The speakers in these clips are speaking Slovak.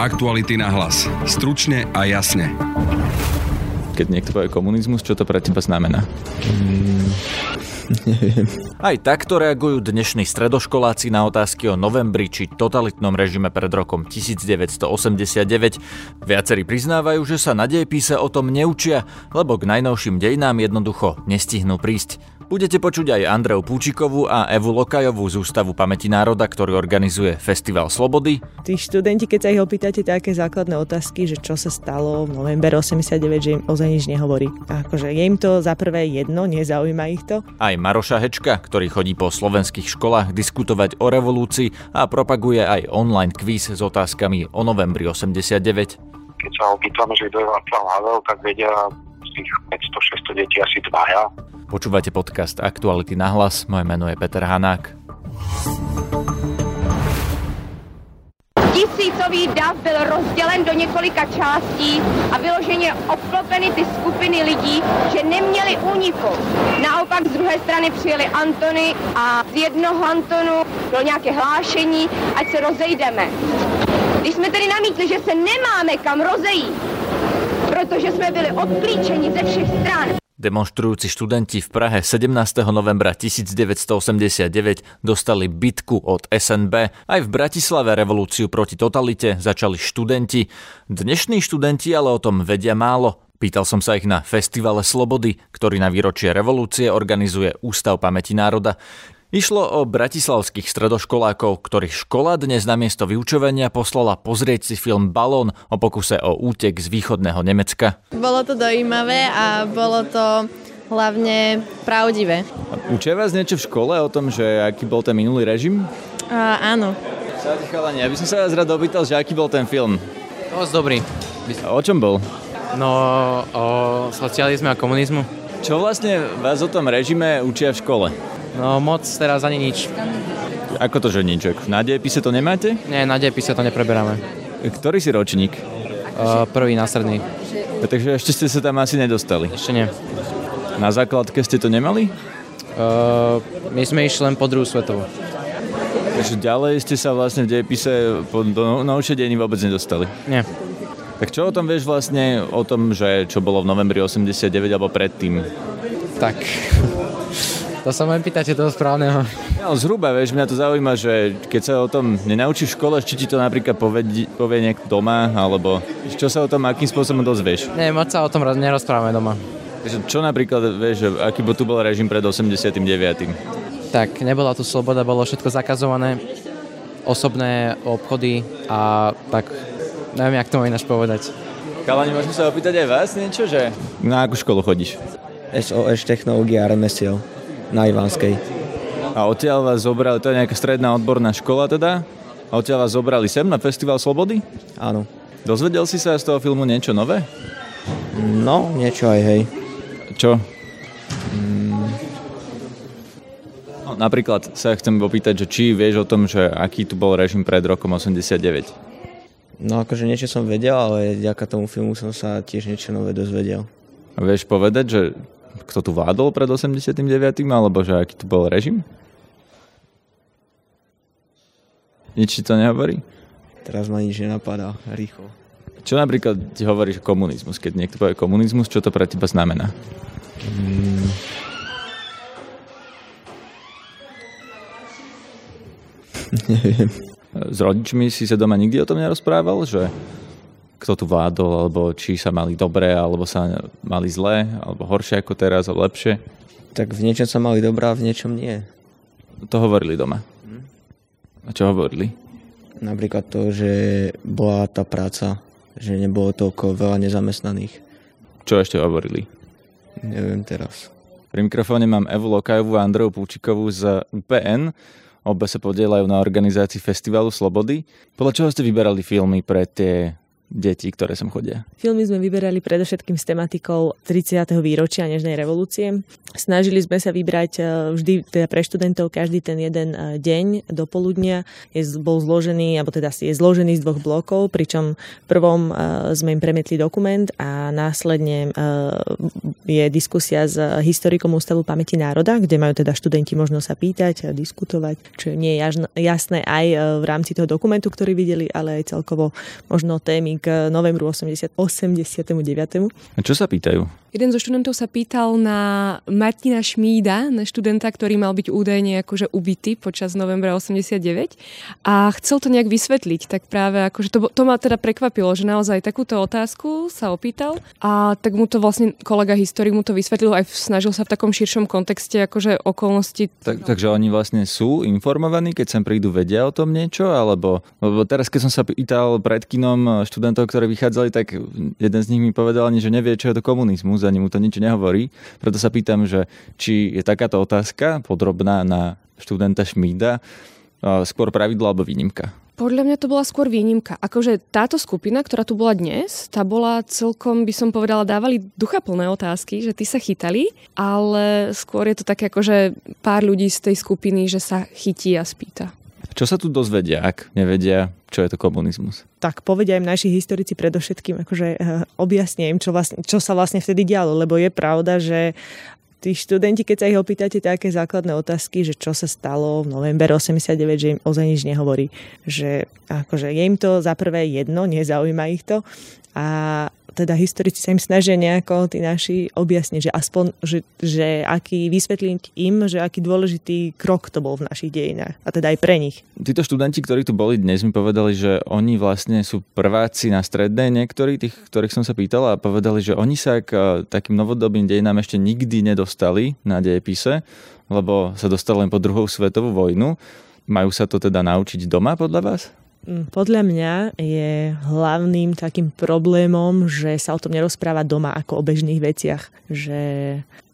Aktuality na hlas. Stručne a jasne. Keď niekto povie komunizmus, čo to pre teba znamená? Mm, neviem. Aj takto reagujú dnešní stredoškoláci na otázky o novembri či totalitnom režime pred rokom 1989. Viacerí priznávajú, že sa na dejepise o tom neučia, lebo k najnovším dejinám jednoducho nestihnú prísť. Budete počuť aj Andreu Púčikovú a Evu Lokajovú z Ústavu pamäti národa, ktorý organizuje Festival Slobody. Tí študenti, keď sa ich opýtate také základné otázky, že čo sa stalo v november 89, že im ozaj nič nehovorí. A akože je im to za prvé jedno, nezaujíma ich to. Aj Maroša Hečka, ktorý chodí po slovenských školách diskutovať o revolúcii a propaguje aj online kvíz s otázkami o novembri 89. Keď sa opýtame, že kto je Václav Havel, tak vedia tých 500-600 detí asi dvaja. Počúvate podcast Aktuality na hlas, moje meno je Peter Hanák. Tisícový dav byl rozdělen do několika částí a vyloženě obklopeny ty skupiny lidí, že neměli úniku. Naopak z druhé strany přijeli Antony a z jednoho Antonu bylo nějaké hlášení, ať se rozejdeme. Když jsme tedy namítli, že se nemáme kam rozejít, protože jsme byli odklíčeni ze všech stran, Demonstrujúci študenti v Prahe 17. novembra 1989 dostali bitku od SNB. Aj v Bratislave revolúciu proti totalite začali študenti. Dnešní študenti ale o tom vedia málo. Pýtal som sa ich na Festivale Slobody, ktorý na výročie revolúcie organizuje Ústav pamäti národa. Išlo o bratislavských stredoškolákov, ktorých škola dnes namiesto vyučovania poslala pozrieť si film Balón o pokuse o útek z východného Nemecka. Bolo to dojímavé a bolo to hlavne pravdivé. Učia vás niečo v škole o tom, že aký bol ten minulý režim? Uh, áno. Sáte chalani, ja by som sa vás rád opýtal, že aký bol ten film? Dosť dobrý. A o čom bol? No, o socializme a komunizmu. Čo vlastne vás o tom režime učia v škole? No moc teraz ani nič. Ako to, že nič? Na dejepise to nemáte? Nie, na dejepise to nepreberáme. Ktorý si ročník? Uh, prvý následný. No, takže ešte ste sa tam asi nedostali? Ešte nie. Na základke ste to nemali? Uh, my sme išli len po druhú svetovú. Takže ďalej ste sa vlastne v dejepise po, do novšie dejiny vôbec nedostali? Nie. Tak čo o tom vieš vlastne, o tom, že čo bolo v novembri 89 alebo predtým? Tak, to sa ma pýtate toho správneho. No, zhruba, vieš, mňa to zaujíma, že keď sa o tom nenaučíš v škole, či ti to napríklad povie, povie niekto doma, alebo čo sa o tom, akým spôsobom dozvieš? Nie, moc sa o tom nerozprávame doma. Čo napríklad, vieš, aký tu bol režim pred 89. Tak, nebola tu sloboda, bolo všetko zakazované, osobné obchody a tak, neviem, jak to mám ináč povedať. Kalani, môžem sa opýtať aj vás niečo, že na akú školu chodíš? SOS Technológia a remesiel na Ivanskej. A odtiaľ vás zobrali, to je nejaká stredná odborná škola teda? A odtiaľ vás zobrali sem na Festival Slobody? Áno. Dozvedel si sa z toho filmu niečo nové? No, niečo aj hej. Čo? No, napríklad sa chcem opýtať, že či vieš o tom, že aký tu bol režim pred rokom 89? No akože niečo som vedel, ale vďaka tomu filmu som sa tiež niečo nové dozvedel. A vieš povedať, že kto tu vládol pred 89. alebo že aký tu bol režim? Nič ti to nehovorí? Teraz ma nič nenapadá, rýchlo. Čo napríklad ti hovoríš komunizmus? Keď niekto povie komunizmus, čo to pre teba znamená? Hmm. Neviem. S rodičmi si sa doma nikdy o tom nerozprával, že kto tu vládol, alebo či sa mali dobre, alebo sa mali zlé, alebo horšie ako teraz, alebo lepšie? Tak v niečom sa mali dobré a v niečom nie. To hovorili doma. Hm? A čo hovorili? Napríklad to, že bola tá práca, že nebolo toľko veľa nezamestnaných. Čo ešte hovorili? Neviem teraz. Pri mikrofóne mám Evu Lokajovú a Andreju Púčikovú z UPN. Obe sa podielajú na organizácii Festivalu Slobody. Podľa čoho ste vyberali filmy pre tie detí, ktoré sem chodia? Filmy sme vyberali predovšetkým s tematikou 30. výročia Nežnej revolúcie. Snažili sme sa vybrať e, vždy teda pre študentov každý ten jeden e, deň do poludnia. Je, bol zložený, alebo teda je zložený z dvoch blokov, pričom v prvom e, sme im premietli dokument a následne je diskusia s historikom Ústavu pamäti národa, kde majú teda študenti možnosť sa pýtať a diskutovať, čo nie je jasné aj v rámci toho dokumentu, ktorý videli, ale aj celkovo možno témy k novembru 80, 89. A čo sa pýtajú? Jeden zo študentov sa pýtal na Martina Šmída, na študenta, ktorý mal byť údajne akože ubitý počas novembra 89 a chcel to nejak vysvetliť, tak práve akože to, to ma teda prekvapilo, že naozaj takúto otázku sa opýtal a tak mu to vlastne kolega historik mu to vysvetlil aj snažil sa v takom širšom kontexte akože okolnosti. Tak, takže oni vlastne sú informovaní, keď sem prídu, vedia o tom niečo, alebo lebo teraz keď som sa pýtal pred kinom študentov, ktorí vychádzali, tak jeden z nich mi povedal ani, že nevie, čo je to komunizmus ani mu to nič nehovorí. Preto sa pýtam, že či je takáto otázka podrobná na študenta Šmída skôr pravidlo alebo výnimka. Podľa mňa to bola skôr výnimka. Akože táto skupina, ktorá tu bola dnes, tá bola celkom, by som povedala, dávali duchaplné otázky, že tí sa chytali, ale skôr je to také akože pár ľudí z tej skupiny, že sa chytí a spýta. Čo sa tu dozvedia, ak nevedia, čo je to komunizmus? Tak povedia im naši historici predovšetkým, akože uh, objasnia im, čo, vlastne, čo sa vlastne vtedy dialo, lebo je pravda, že tí študenti, keď sa ich opýtate také základné otázky, že čo sa stalo v november 89, že im ozaj nič nehovorí. Že akože je im to za prvé jedno, nezaujíma ich to a teda historici sa im snažia nejako tí naši objasniť, že aspoň, že, že aký vysvetliť im, že aký dôležitý krok to bol v našich dejinách a teda aj pre nich. Títo študenti, ktorí tu boli dnes, mi povedali, že oni vlastne sú prváci na strednej, niektorí tých, ktorých som sa pýtala a povedali, že oni sa k takým novodobým dejinám ešte nikdy nedostali na dejepise, lebo sa dostali len po druhou svetovú vojnu. Majú sa to teda naučiť doma podľa vás? Mm, podľa mňa je hlavným takým problémom, že sa o tom nerozpráva doma ako o bežných veciach. Že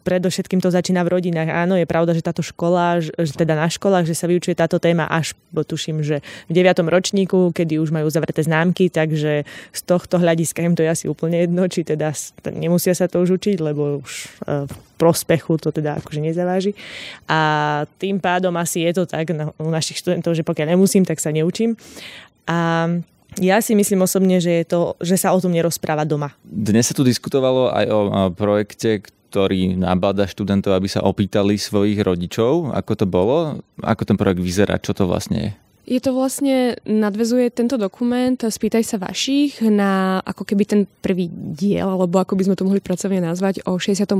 predovšetkým to začína v rodinách. Áno, je pravda, že táto škola, že teda na školách, že sa vyučuje táto téma až, bo tuším, že v 9. ročníku, kedy už majú zavreté známky, takže z tohto hľadiska im to je asi úplne jedno, či teda nemusia sa to už učiť, lebo už e, v prospechu to teda akože nezaváži. A tým pádom asi je to tak u našich študentov, že pokiaľ nemusím, tak sa neučím. A ja si myslím osobne, že, je to, že sa o tom nerozpráva doma. Dnes sa tu diskutovalo aj o projekte, ktorý nabada študentov, aby sa opýtali svojich rodičov, ako to bolo, ako ten projekt vyzerá, čo to vlastne je. Je to vlastne, nadvezuje tento dokument Spýtaj sa vašich na ako keby ten prvý diel, alebo ako by sme to mohli pracovne nazvať, o 68.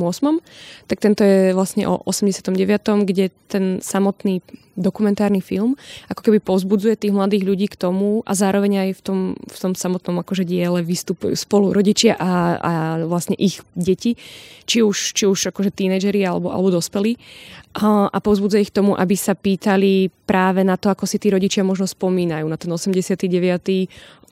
Tak tento je vlastne o 89., kde ten samotný dokumentárny film, ako keby povzbudzuje tých mladých ľudí k tomu a zároveň aj v tom, v tom samotnom akože diele vystupujú spolu rodičia a, a vlastne ich deti, či už, či už akože tínedžeri alebo, alebo dospelí a povzbudzuje ich k tomu, aby sa pýtali práve na to, ako si tí rodičia možno spomínajú na ten 89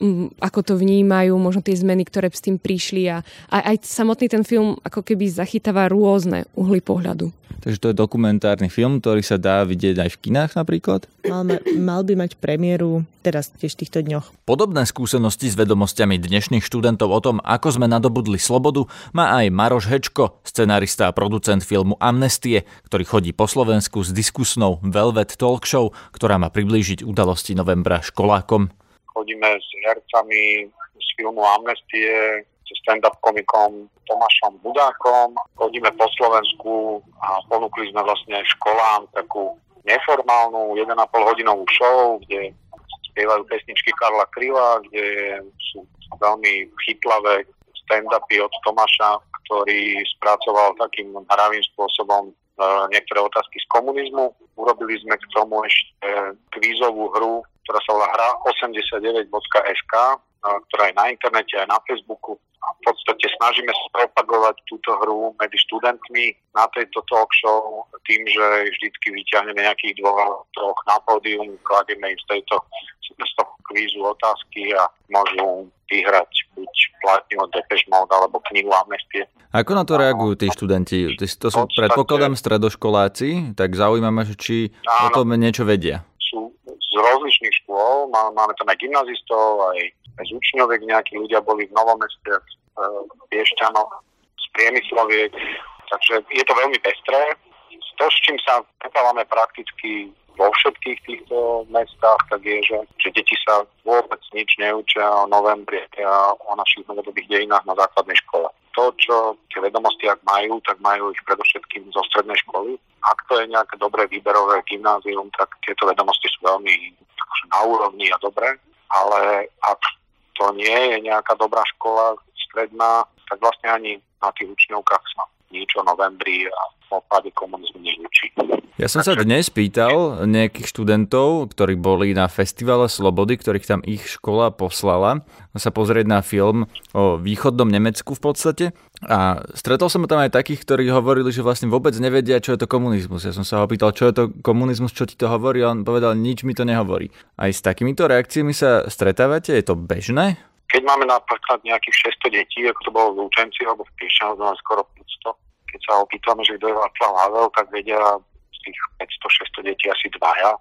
mm, ako to vnímajú, možno tie zmeny, ktoré s tým prišli a aj, aj samotný ten film ako keby zachytáva rôzne uhly pohľadu. Takže to je dokumentárny film, ktorý sa dá vidieť aj v kinách napríklad? Mal, mal by mať premiéru teraz tiež v týchto dňoch. Podobné skúsenosti s vedomosťami dnešných študentov o tom, ako sme nadobudli slobodu, má aj Maroš Hečko, scenarista a producent filmu Amnestie, ktorý chodí po Slovensku s diskusnou Velvet Talk Show, ktorá má priblížiť udalosti novembra školákom. Chodíme s hercami z filmu Amnestie, so stand-up komikom Tomášom Budákom. Chodíme po Slovensku a ponúkli sme vlastne školám takú neformálnu 1,5 hodinovú show, kde spievajú pesničky Karla Kryla, kde sú veľmi chytlavé stand-upy od Tomáša, ktorý spracoval takým hravým spôsobom e, niektoré otázky z komunizmu. Urobili sme k tomu ešte kvízovú hru, ktorá sa volá hra 89.sk, e, ktorá je na internete aj na Facebooku a v podstate snažíme sa propagovať túto hru medzi študentmi na tejto talk show tým, že vždycky vyťahneme nejakých dvoch, troch na pódium, kladieme im z tejto z toho kvízu otázky a môžu vyhrať buď platňu od Depeche Mode alebo knihu Amnestie. Ako na to reagujú tí študenti? To sú, predpokladám, stredoškoláci, tak zaujíma ma, či áno, o tom niečo vedia. Rozličných škôl. Máme tam aj gymnazistov, aj, aj z učňoviek, nejakí ľudia boli v Novom meste, v Piešťanoch, z priemysloviek. Takže je to veľmi pestré. To, s čím sa stretávame prakticky vo všetkých týchto mestách, tak je, že, že deti sa vôbec nič neučia o novembri a o našich novodobých dejinách na základnej škole. To, čo tie vedomosti, ak majú, tak majú ich predovšetkým zo strednej školy. Ak to je nejaké dobré výberové gymnázium, tak tieto vedomosti sú veľmi na úrovni a dobré, ale ak to nie je nejaká dobrá škola stredná, tak vlastne ani na tých učňovkách sa nič o novembri a o páde komunizmu neučí. Ja som sa dnes pýtal nejakých študentov, ktorí boli na festivale Slobody, ktorých tam ich škola poslala, sa pozrieť na film o východnom Nemecku v podstate. A stretol som tam aj takých, ktorí hovorili, že vlastne vôbec nevedia, čo je to komunizmus. Ja som sa ho pýtal, čo je to komunizmus, čo ti to hovorí, a on povedal, nič mi to nehovorí. Aj s takýmito reakciami sa stretávate? Je to bežné? Keď máme napríklad nejakých 600 detí, ako to bolo v Lučenci alebo v Piešťanoch, skoro 500, keď sa opýtame, že kto je Václav Havel, tak vedia tých 500-600 detí asi dvaja.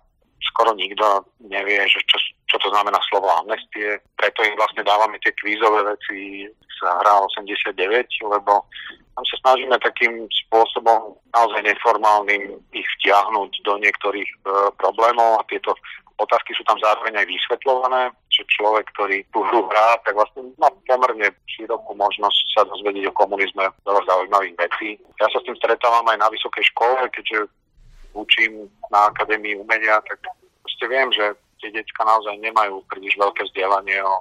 Skoro nikto nevie, že čo, čo to znamená slovo amnestie. Preto im vlastne dávame tie kvízové veci z hra 89, lebo tam sa snažíme takým spôsobom naozaj neformálnym ich vtiahnuť do niektorých e, problémov a tieto otázky sú tam zároveň aj vysvetľované, že človek, ktorý tú hru hrá, tak vlastne má pomerne širokú možnosť sa dozvedieť o komunizme veľa zaujímavých vecí. Ja sa s tým stretávam aj na vysokej škole, keďže učím na Akadémii umenia, tak proste viem, že tie detská naozaj nemajú príliš veľké vzdelanie o,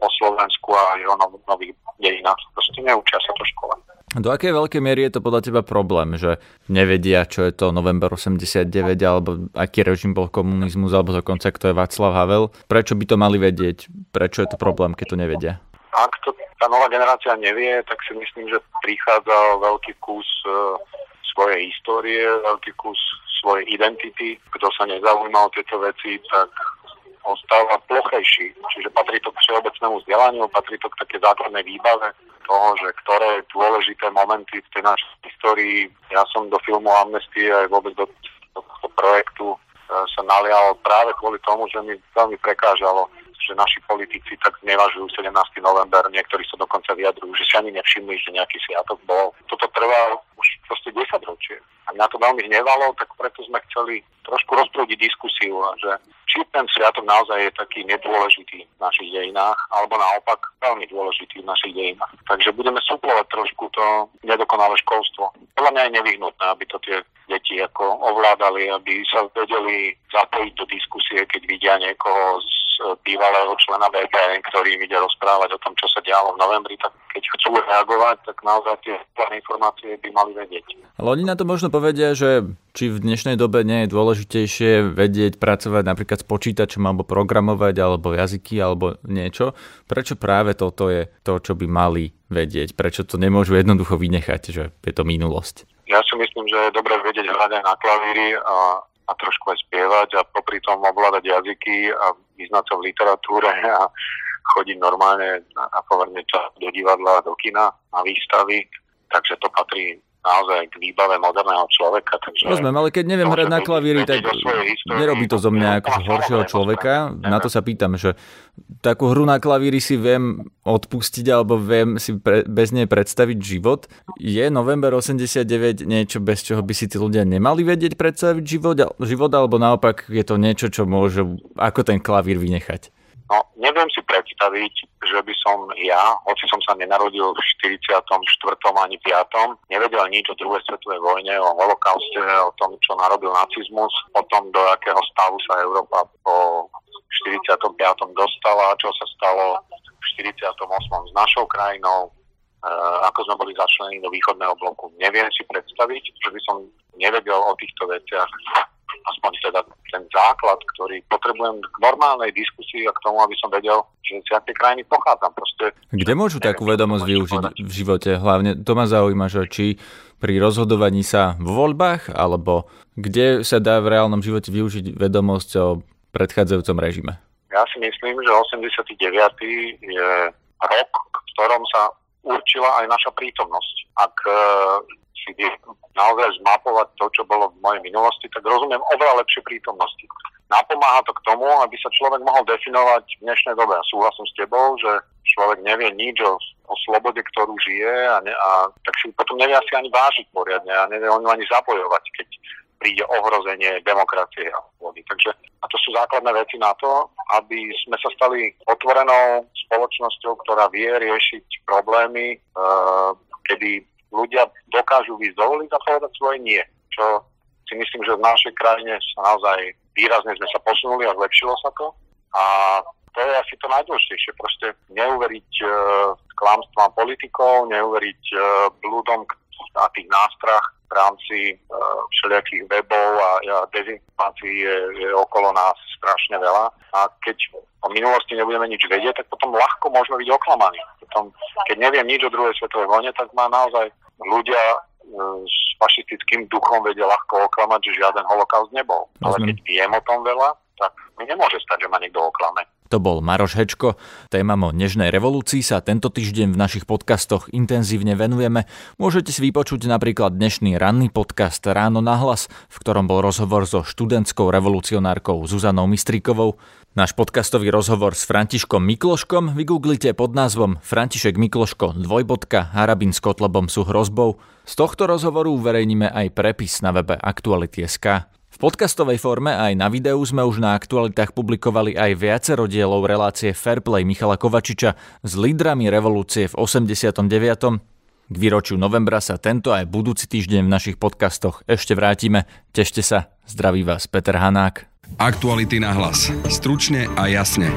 o Slovensku a aj o nov, nových dejinách. Proste neučia sa to škole. Do akej veľkej miery je to podľa teba problém, že nevedia, čo je to november 89, alebo aký režim bol komunizmus, alebo dokonca kto je Václav Havel? Prečo by to mali vedieť? Prečo je to problém, keď to nevedia? Ak to tá nová generácia nevie, tak si myslím, že prichádza veľký kus uh, svojej histórie, veľký kus svojej identity. Kto sa nezaujíma o tieto veci, tak ostáva plochejší. Čiže patrí to k všeobecnému vzdelaniu, patrí to k také základnej výbave toho, že ktoré dôležité momenty v tej našej histórii. Ja som do filmu Amnesty aj vôbec do tohto projektu e, sa nalial práve kvôli tomu, že mi veľmi prekážalo že naši politici tak znevažujú 17. november, niektorí sa dokonca vyjadrujú, že si ani nevšimli, že nejaký sviatok bol. Toto trvá už proste 10 ročie. A mňa to veľmi hnevalo, tak preto sme chceli trošku rozprúdiť diskusiu, že či ten sviatok naozaj je taký nedôležitý v našich dejinách, alebo naopak veľmi dôležitý v našich dejinách. Takže budeme suplovať trošku to nedokonalé školstvo. Podľa mňa je nevyhnutné, aby to tie deti ako ovládali, aby sa vedeli zapojiť do diskusie, keď vidia niekoho z bývalého člena VPN, ktorý im ide rozprávať o tom, čo sa dialo v novembri, tak keď chcú reagovať, tak naozaj tie informácie by mali vedieť. Ale oni na to možno povedia, že či v dnešnej dobe nie je dôležitejšie vedieť pracovať napríklad s počítačom alebo programovať alebo jazyky alebo niečo. Prečo práve toto je to, čo by mali vedieť? Prečo to nemôžu jednoducho vynechať, že je to minulosť? Ja si myslím, že je dobre vedieť hrať aj na klavíri a a trošku aj spievať a popri tom ovládať jazyky a vyznať sa v literatúre a chodiť normálne a pomerne čas do divadla, do kina, na výstavy. Takže to patrí naozaj k výbave moderného človeka. Takže Rozumiem, ale keď neviem hrať na klavíri, tak nerobí to zo mňa ako horšieho človeka. Na to sa pýtam, že takú hru na klavíri si viem odpustiť alebo viem si pre, bez nej predstaviť život. Je november 89 niečo, bez čoho by si tí ľudia nemali vedieť predstaviť život, život alebo naopak je to niečo, čo môže ako ten klavír vynechať? No, neviem si predstaviť, že by som ja, hoci som sa nenarodil v 44. ani 5. nevedel nič o druhej svetovej vojne, o holokauste, o tom, čo narobil nacizmus, o tom, do akého stavu sa Európa po 45. dostala, čo sa stalo v 48. s našou krajinou, e, ako sme boli začlení do východného bloku. Neviem si predstaviť, že by som nevedel o týchto veciach aspoň teda ten základ, ktorý potrebujem k normálnej diskusii a k tomu, aby som vedel, že z aké krajiny pochádzam. Proste, Kde môžu takú vedomosť využiť v živote? Hlavne to ma zaujíma, že či pri rozhodovaní sa v voľbách, alebo kde sa dá v reálnom živote využiť vedomosť o predchádzajúcom režime? Ja si myslím, že 89. je rok, v ktorom sa určila aj naša prítomnosť. Ak si vie naozaj zmapovať to, čo bolo v mojej minulosti, tak rozumiem oveľa lepšie prítomnosti. napomáha to k tomu, aby sa človek mohol definovať v dnešnej dobe. A súhlasím s tebou, že človek nevie nič o, o slobode, ktorú žije a, ne, a tak si potom nevie asi ani vážiť poriadne a nevie o ňu ani zapojovať, keď príde ohrozenie demokracie a slobody. Takže a to sú základné veci na to, aby sme sa stali otvorenou spoločnosťou, ktorá vie riešiť problémy, e, kedy ľudia dokážu výjsť do a povedať svoje nie. Čo si myslím, že v našej krajine sa naozaj výrazne sme sa posunuli a zlepšilo sa to. A to je asi to najdôležitejšie. Proste neuveriť e, klamstvám politikov, neuveriť e, blúdom a tých nástrach v rámci e, všelijakých webov a, a dezinformácií je, je okolo nás strašne veľa. A keď o minulosti nebudeme nič vedieť, tak potom ľahko môžeme byť oklamaní. Potom, keď neviem nič o druhej svetovej vojne, tak ma naozaj ľudia e, s fašistickým duchom vedia ľahko oklamať, že žiaden holokaust nebol. Ale keď viem o tom veľa, tak mi nemôže stať, že ma niekto oklame. To bol Maroš Hečko. Témam o Nežnej revolúcii sa tento týždeň v našich podcastoch intenzívne venujeme. Môžete si vypočuť napríklad dnešný ranný podcast Ráno na hlas, v ktorom bol rozhovor so študentskou revolucionárkou Zuzanou Mistrikovou. Náš podcastový rozhovor s Františkom Mikloškom vygooglite pod názvom František Mikloško dvojbodka Harabin s Kotlobom sú hrozbou. Z tohto rozhovoru uverejníme aj prepis na webe Aktuality.sk. V podcastovej forme aj na videu sme už na aktualitách publikovali aj viacero dielov relácie Fairplay Michala Kovačiča s lídrami revolúcie v 89. K výročiu novembra sa tento aj budúci týždeň v našich podcastoch ešte vrátime. Tešte sa, zdraví vás Peter Hanák. Aktuality na hlas. Stručne a jasne.